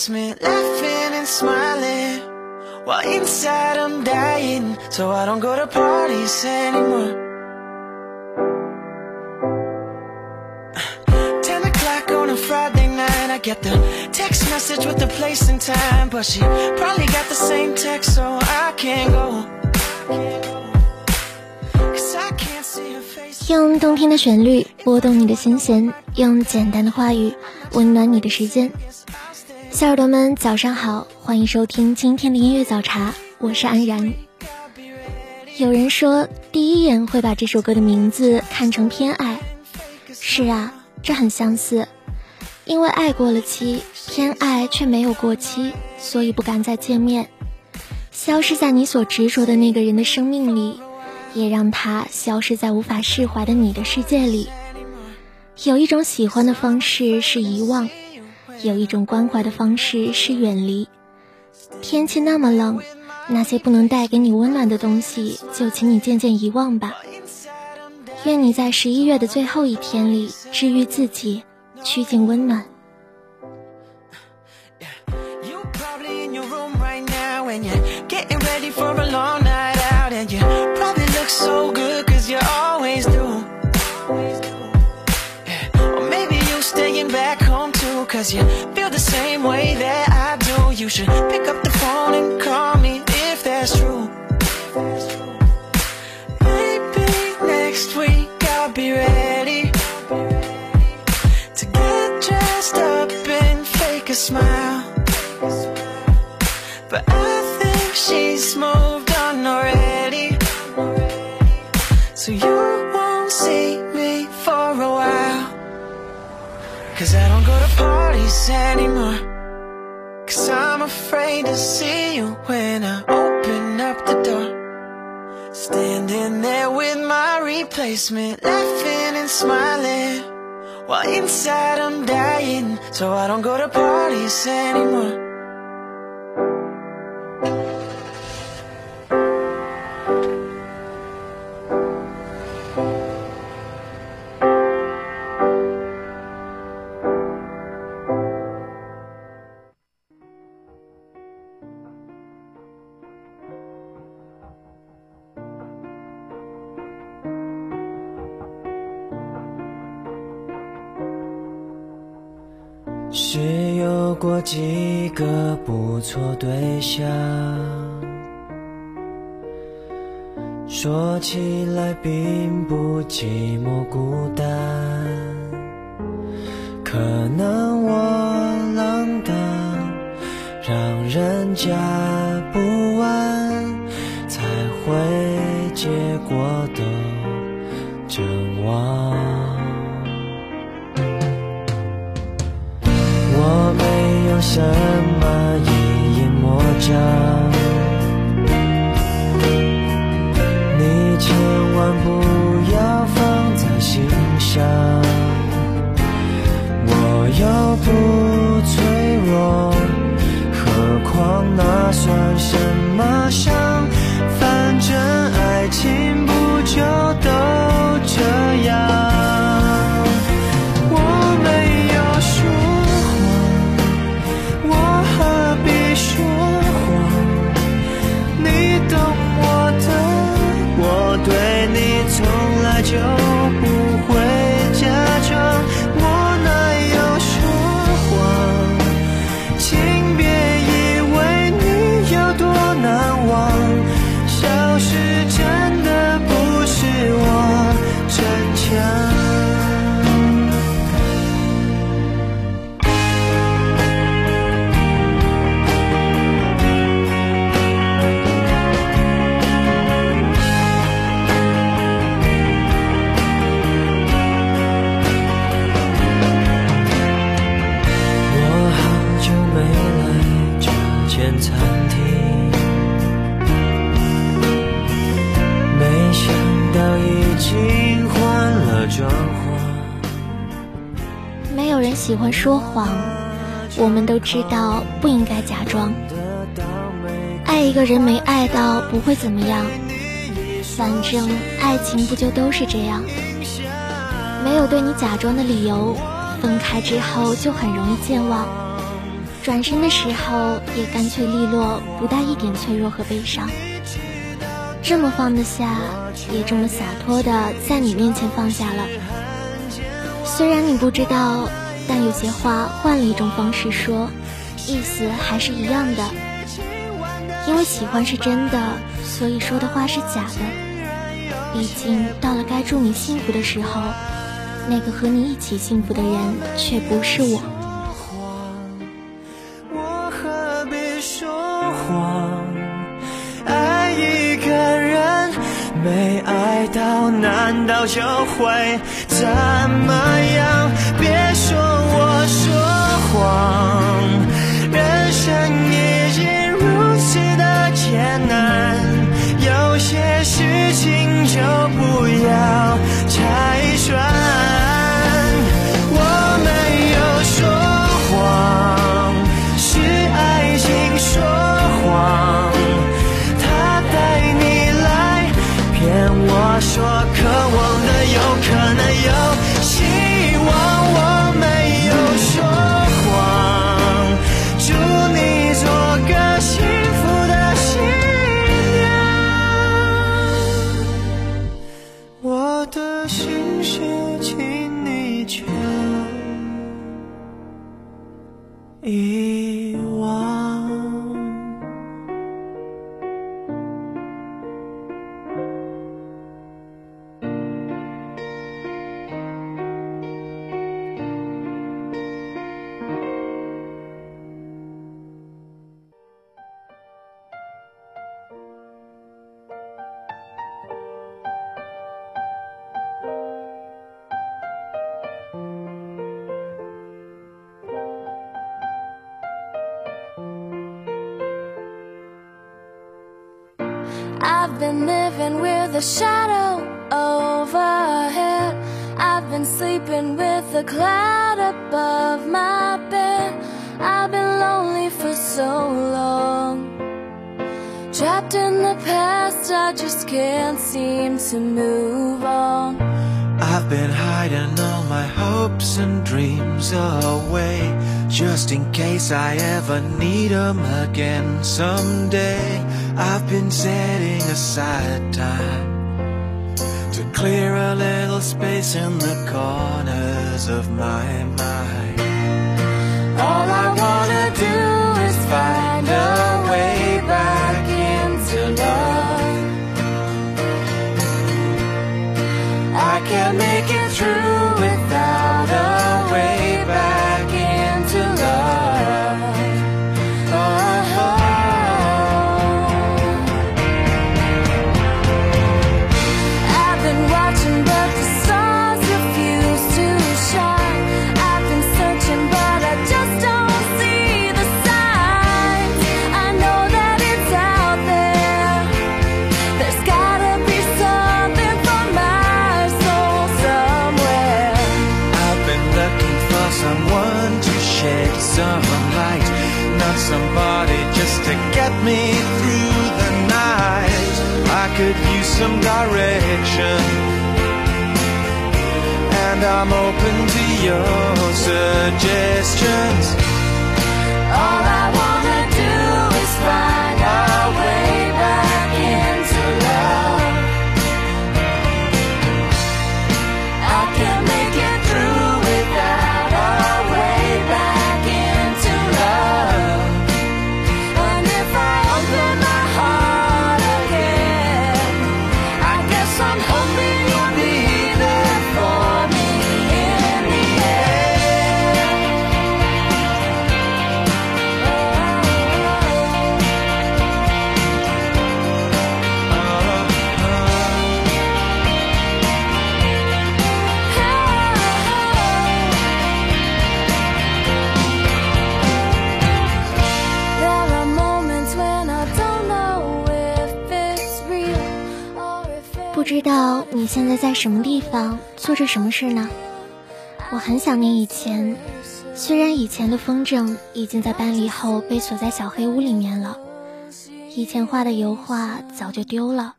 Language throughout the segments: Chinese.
basement, laughing and smiling. While inside I'm dying, so I don't go to parties anymore. Ten o'clock on a Friday night, I get the text message with the place and time. But she probably got the same text, so I can't go. 用动听的旋律拨动你的心弦，用简单的话语温暖你的时间。 小耳朵们，早上好，欢迎收听今天的音乐早茶，我是安然。有人说，第一眼会把这首歌的名字看成偏爱，是啊，这很相似。因为爱过了期，偏爱却没有过期，所以不敢再见面。消失在你所执着的那个人的生命里，也让他消失在无法释怀的你的世界里。有一种喜欢的方式是遗忘。有一种关怀的方式是远离。天气那么冷，那些不能带给你温暖的东西，就请你渐渐遗忘吧。愿你在十一月的最后一天里治愈自己，趋近温暖。Cause you feel the same way that I do. You should pick up the phone and call me if that's true anymore. Cause I'm afraid to see you when I open up the door. Standing there with my replacement Laughing and smiling. While inside I'm dying So I don't go to parties anymore 是有过几个不错对象，说起来并不寂寞孤单，可能我浪荡，让人家不安，才会结果都什么一眼魔障？你千万不餐厅，没想到已经换了装潢。没有人喜欢说谎，我们都知道不应该假装。爱一个人没爱到不会怎么样，反正爱情不就都是这样？没有对你假装的理由，分开之后就很容易健忘，转身的时候也干脆利落，不带一点脆弱和悲伤。这么放得下，也这么洒脱的在你面前放下了。虽然你不知道，但有些话换了一种方式说，意思还是一样的。因为喜欢是真的，所以说的话是假的。毕竟到了该祝你幸福的时候，那个和你一起幸福的人却不是我。没爱到，难道就会怎么样？别说我说谎，人生已经如此的艰难，有些事情就不要拆穿。说渴望的有可能有 shadow overhead. I've been sleeping with a cloud above my bed. I've been lonely for so long. Trapped in the past, I just can't seem to move on. I've been hiding all my hopes and dreams away Just in case I ever need 'em again someday I've been setting aside time To clear a little space in the corners of my mind. All I wanna do is find a way back into love. I can't make your suggestions. 什么地方，做着什么事呢？我很想念以前，虽然以前的风筝已经在搬离后被锁在小黑屋里面了，以前画的油画早就丢了，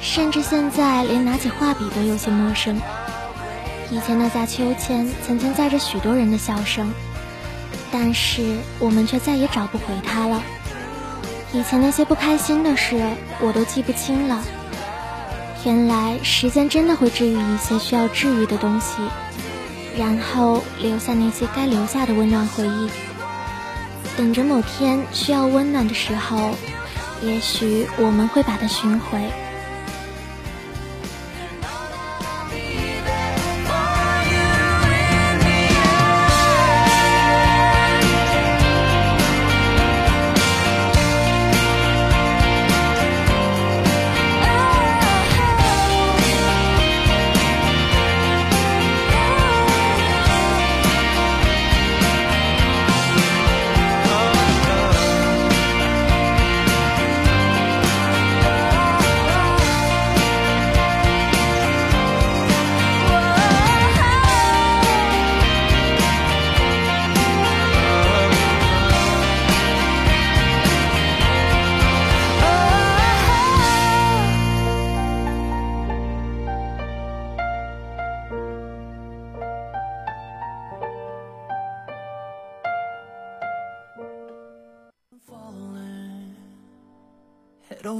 甚至现在连拿起画笔都有些陌生。以前那架秋千曾经载着许多人的笑声，但是我们却再也找不回它了。以前那些不开心的事，我都记不清了。原来时间真的会治愈一些需要治愈的东西，然后留下那些该留下的温暖回忆。等着某天需要温暖的时候，也许我们会把它寻回。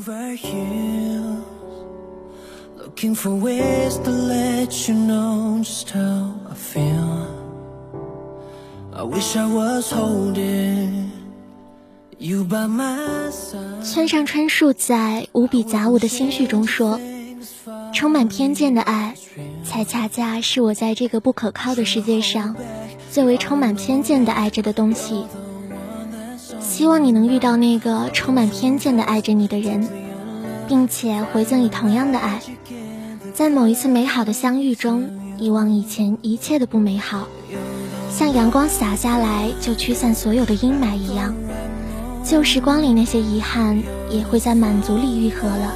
Over heels, looking for ways to let you know just how I feel. I wish I was holding you by my side. 村上春树在《无比杂物的心绪》中说：“充满偏见的爱，才恰恰是我在这个不可靠的世界上最为充满偏见的爱着的东西。”希望你能遇到那个充满偏见的爱着你的人，并且回赠以同样的爱，在某一次美好的相遇中，遗忘以前一切的不美好，像阳光洒下来就驱散所有的阴霾一样，旧时光里那些遗憾也会在满足里愈合了。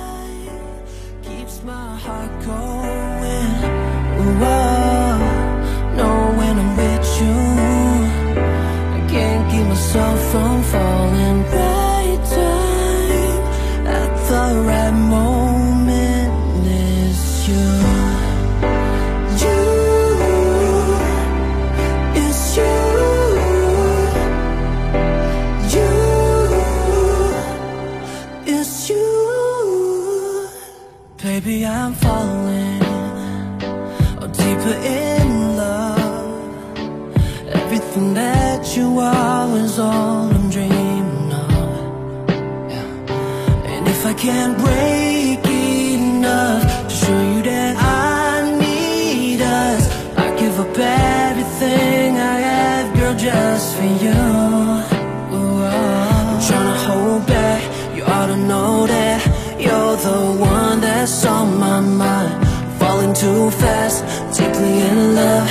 能否 can't break enough to show you that I need us, I give up everything I have, girl, just for you. Ooh, I'm trying to hold back, you ought to know that you're the one that's on my mind. Falling too fast, deeply in love,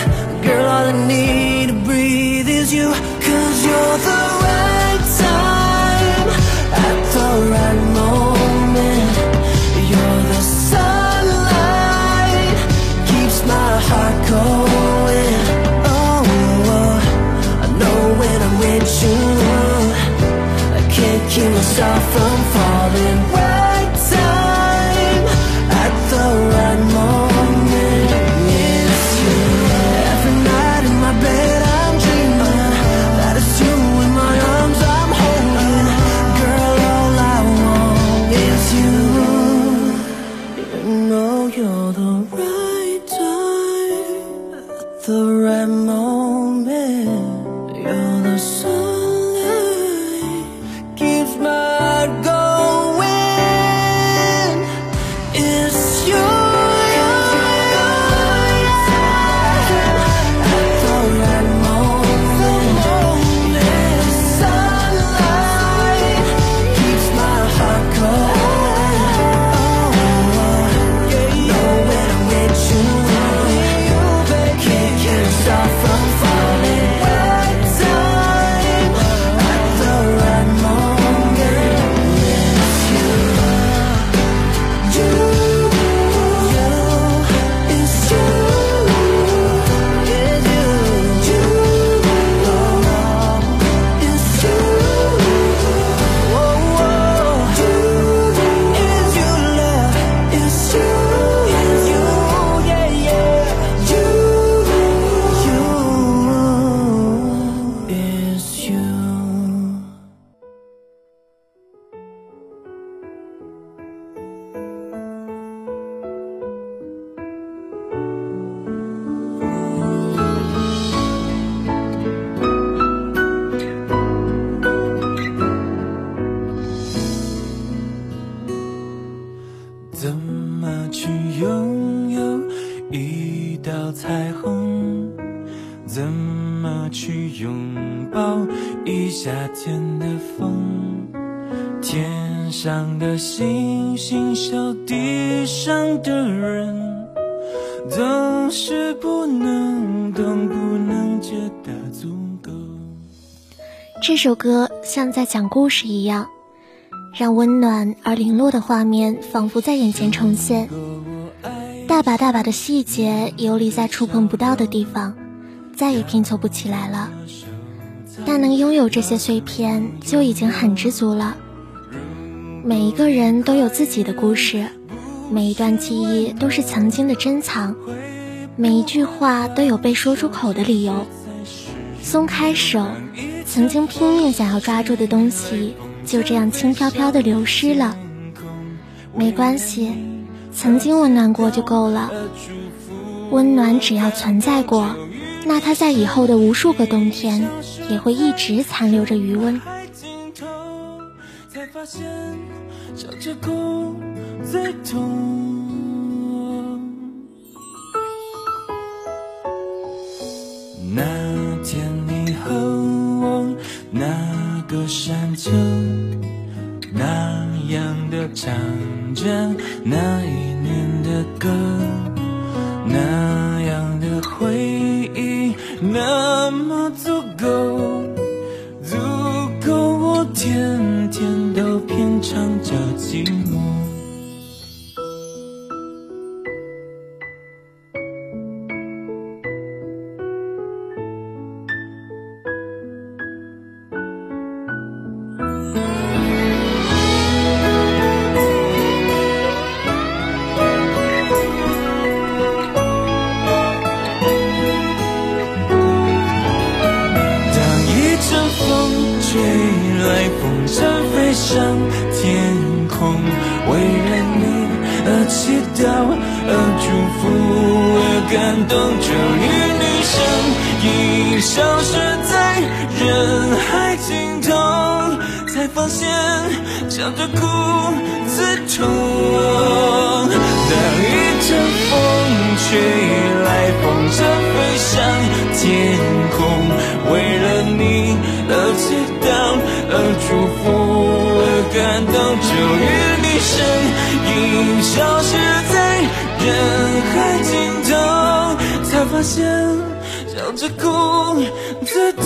这首歌像在讲故事一样，让温暖而零落的画面仿佛在眼前重现。大把大把的细节游离在触碰不到的地方，再也拼凑不起来了。但能拥有这些碎片，就已经很知足了。每一个人都有自己的故事，每一段记忆都是曾经的珍藏，每一句话都有被说出口的理由。松开手，曾经拼命想要抓住的东西，就这样轻飘飘的流失了。没关系，曾经温暖过就够了。温暖只要存在过，那它在以后的无数个冬天，也会一直残留着余温。那天就，那样的唱着那为了你而祈祷，而祝福，而感动。终于你身影消失在人海尽头，才发现笑着哭最痛。当一阵风吹来，风筝飞上天空，为了你而祈祷，而祝福，而感动。终于，身影消失在人海尽头，才发现笑着哭最痛。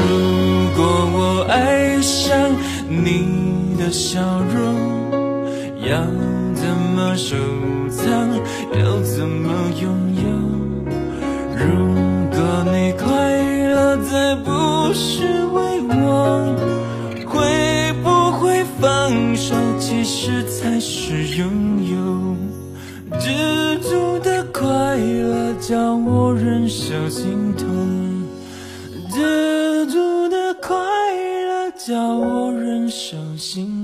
如果我爱上你的笑容，要怎么收藏？要怎么拥有？如果你快乐，再不不是为我，会不会放手？其实才是拥有。知足的快乐，叫我忍受心痛。知足的快乐，叫我忍受心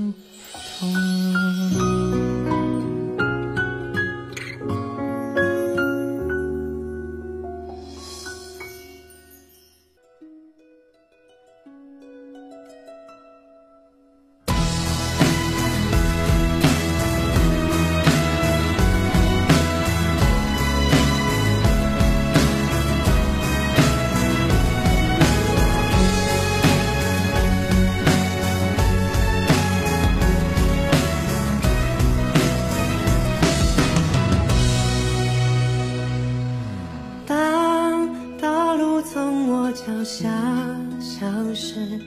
下消失，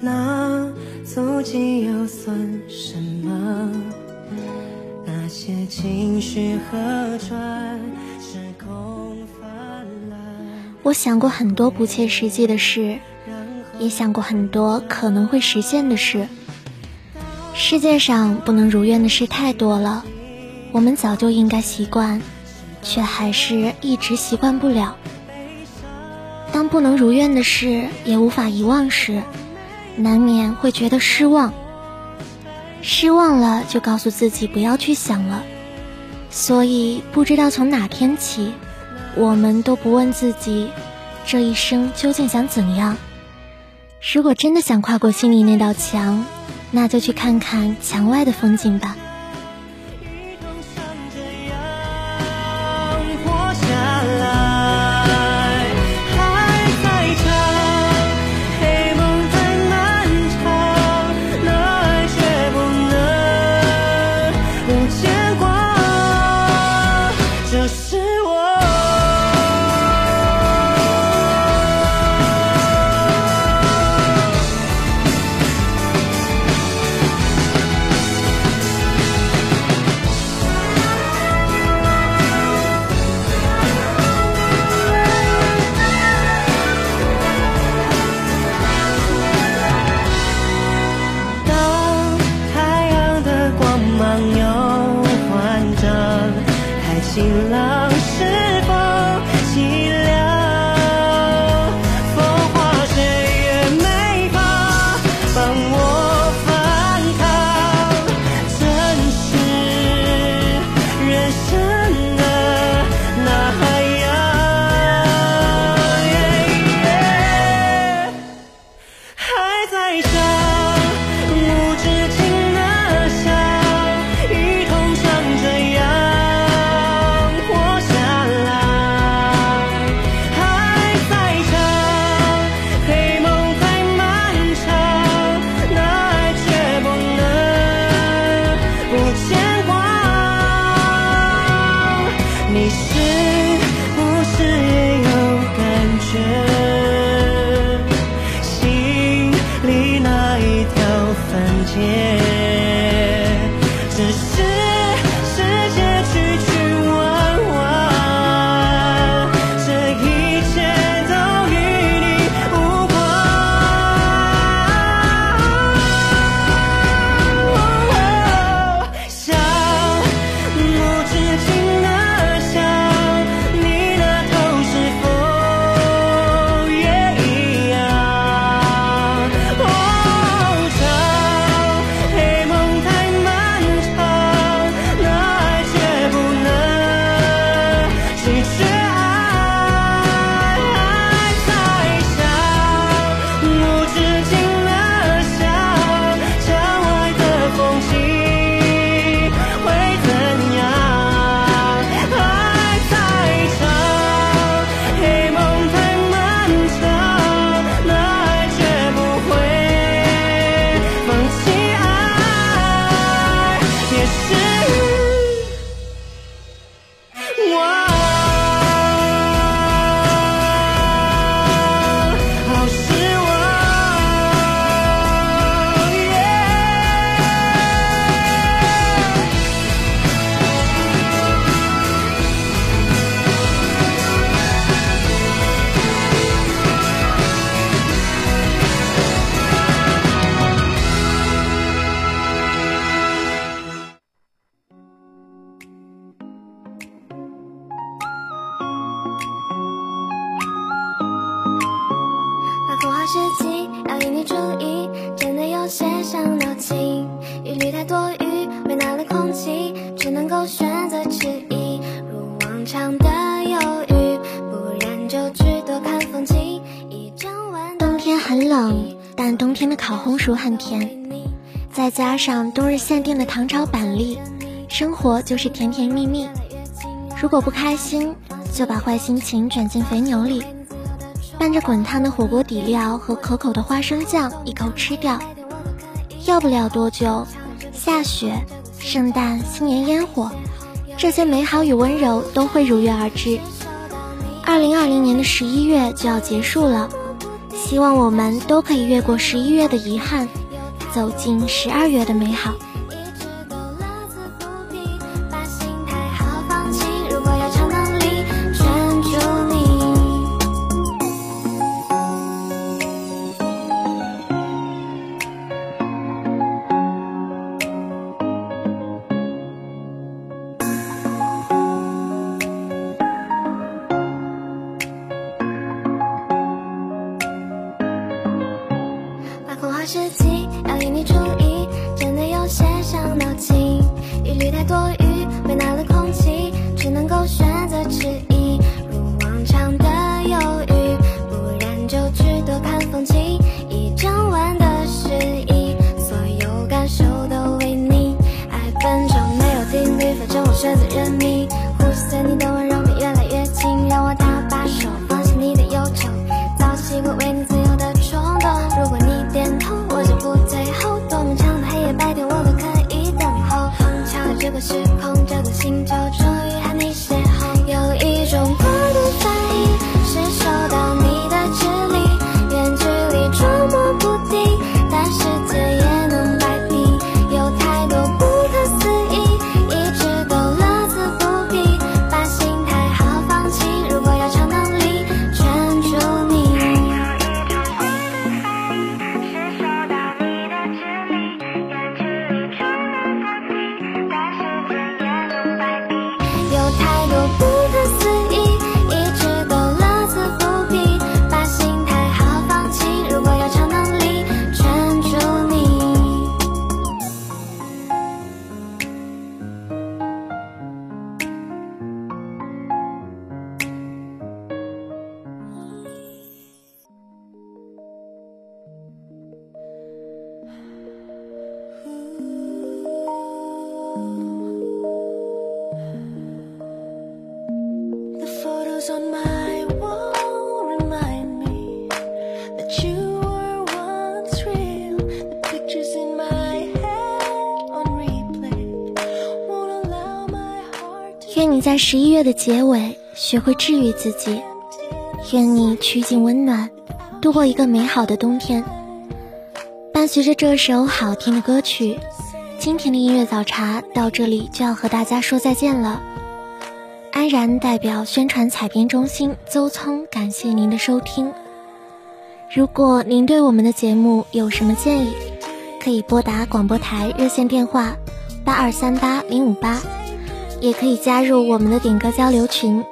那足迹又算什么？那些情绪河川时空泛滥，我想过很多不切实际的事，也想过很多可能会实现的事。世界上不能如愿的事太多了，我们早就应该习惯，却还是一直习惯不了。当不能如愿的事也无法遗忘时，难免会觉得失望。失望了就告诉自己不要去想了。所以不知道从哪天起，我们都不问自己这一生究竟想怎样，如果真的想跨过心里那道墙，那就去看看墙外的风景吧。加上冬日限定的糖炒板栗，生活就是甜甜蜜蜜。如果不开心，就把坏心情卷进肥牛里，拌着滚烫的火锅底料和可口的花生酱一口吃掉。要不了多久，下雪、圣诞、新年烟火，这些美好与温柔都会如约而至。二零二零年的十一月就要结束了。希望我们都可以越过十一月的遗憾，走进十二月的美好。时机要引你注意真的有些伤脑筋。疑虑太多余为难了空气只能够选择迟疑。愿你在十一月的结尾学会治愈自己，愿你趋近温暖，度过一个美好的冬天。伴随着这首好听的歌曲，今天的音乐早茶到这里就要和大家说再见了。安然代表宣传采编中心邹聪，感谢您的收听。如果您对我们的节目有什么建议，可以拨打广播台热线电话八二三八零五八，也可以加入我们的点歌交流群，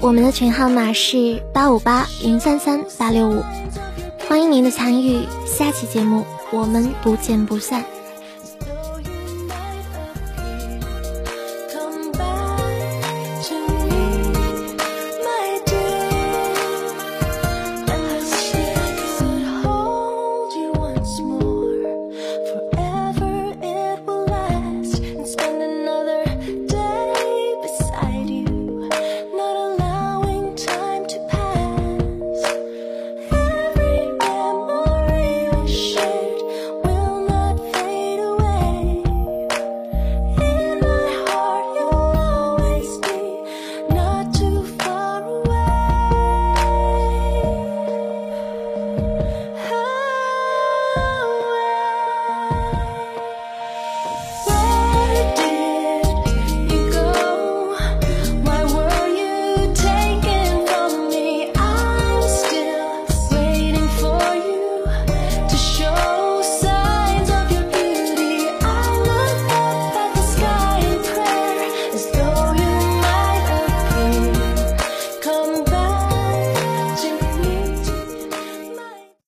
我们的群号码是八五八零三三八六五，欢迎您的参与。下期节目我们不见不散。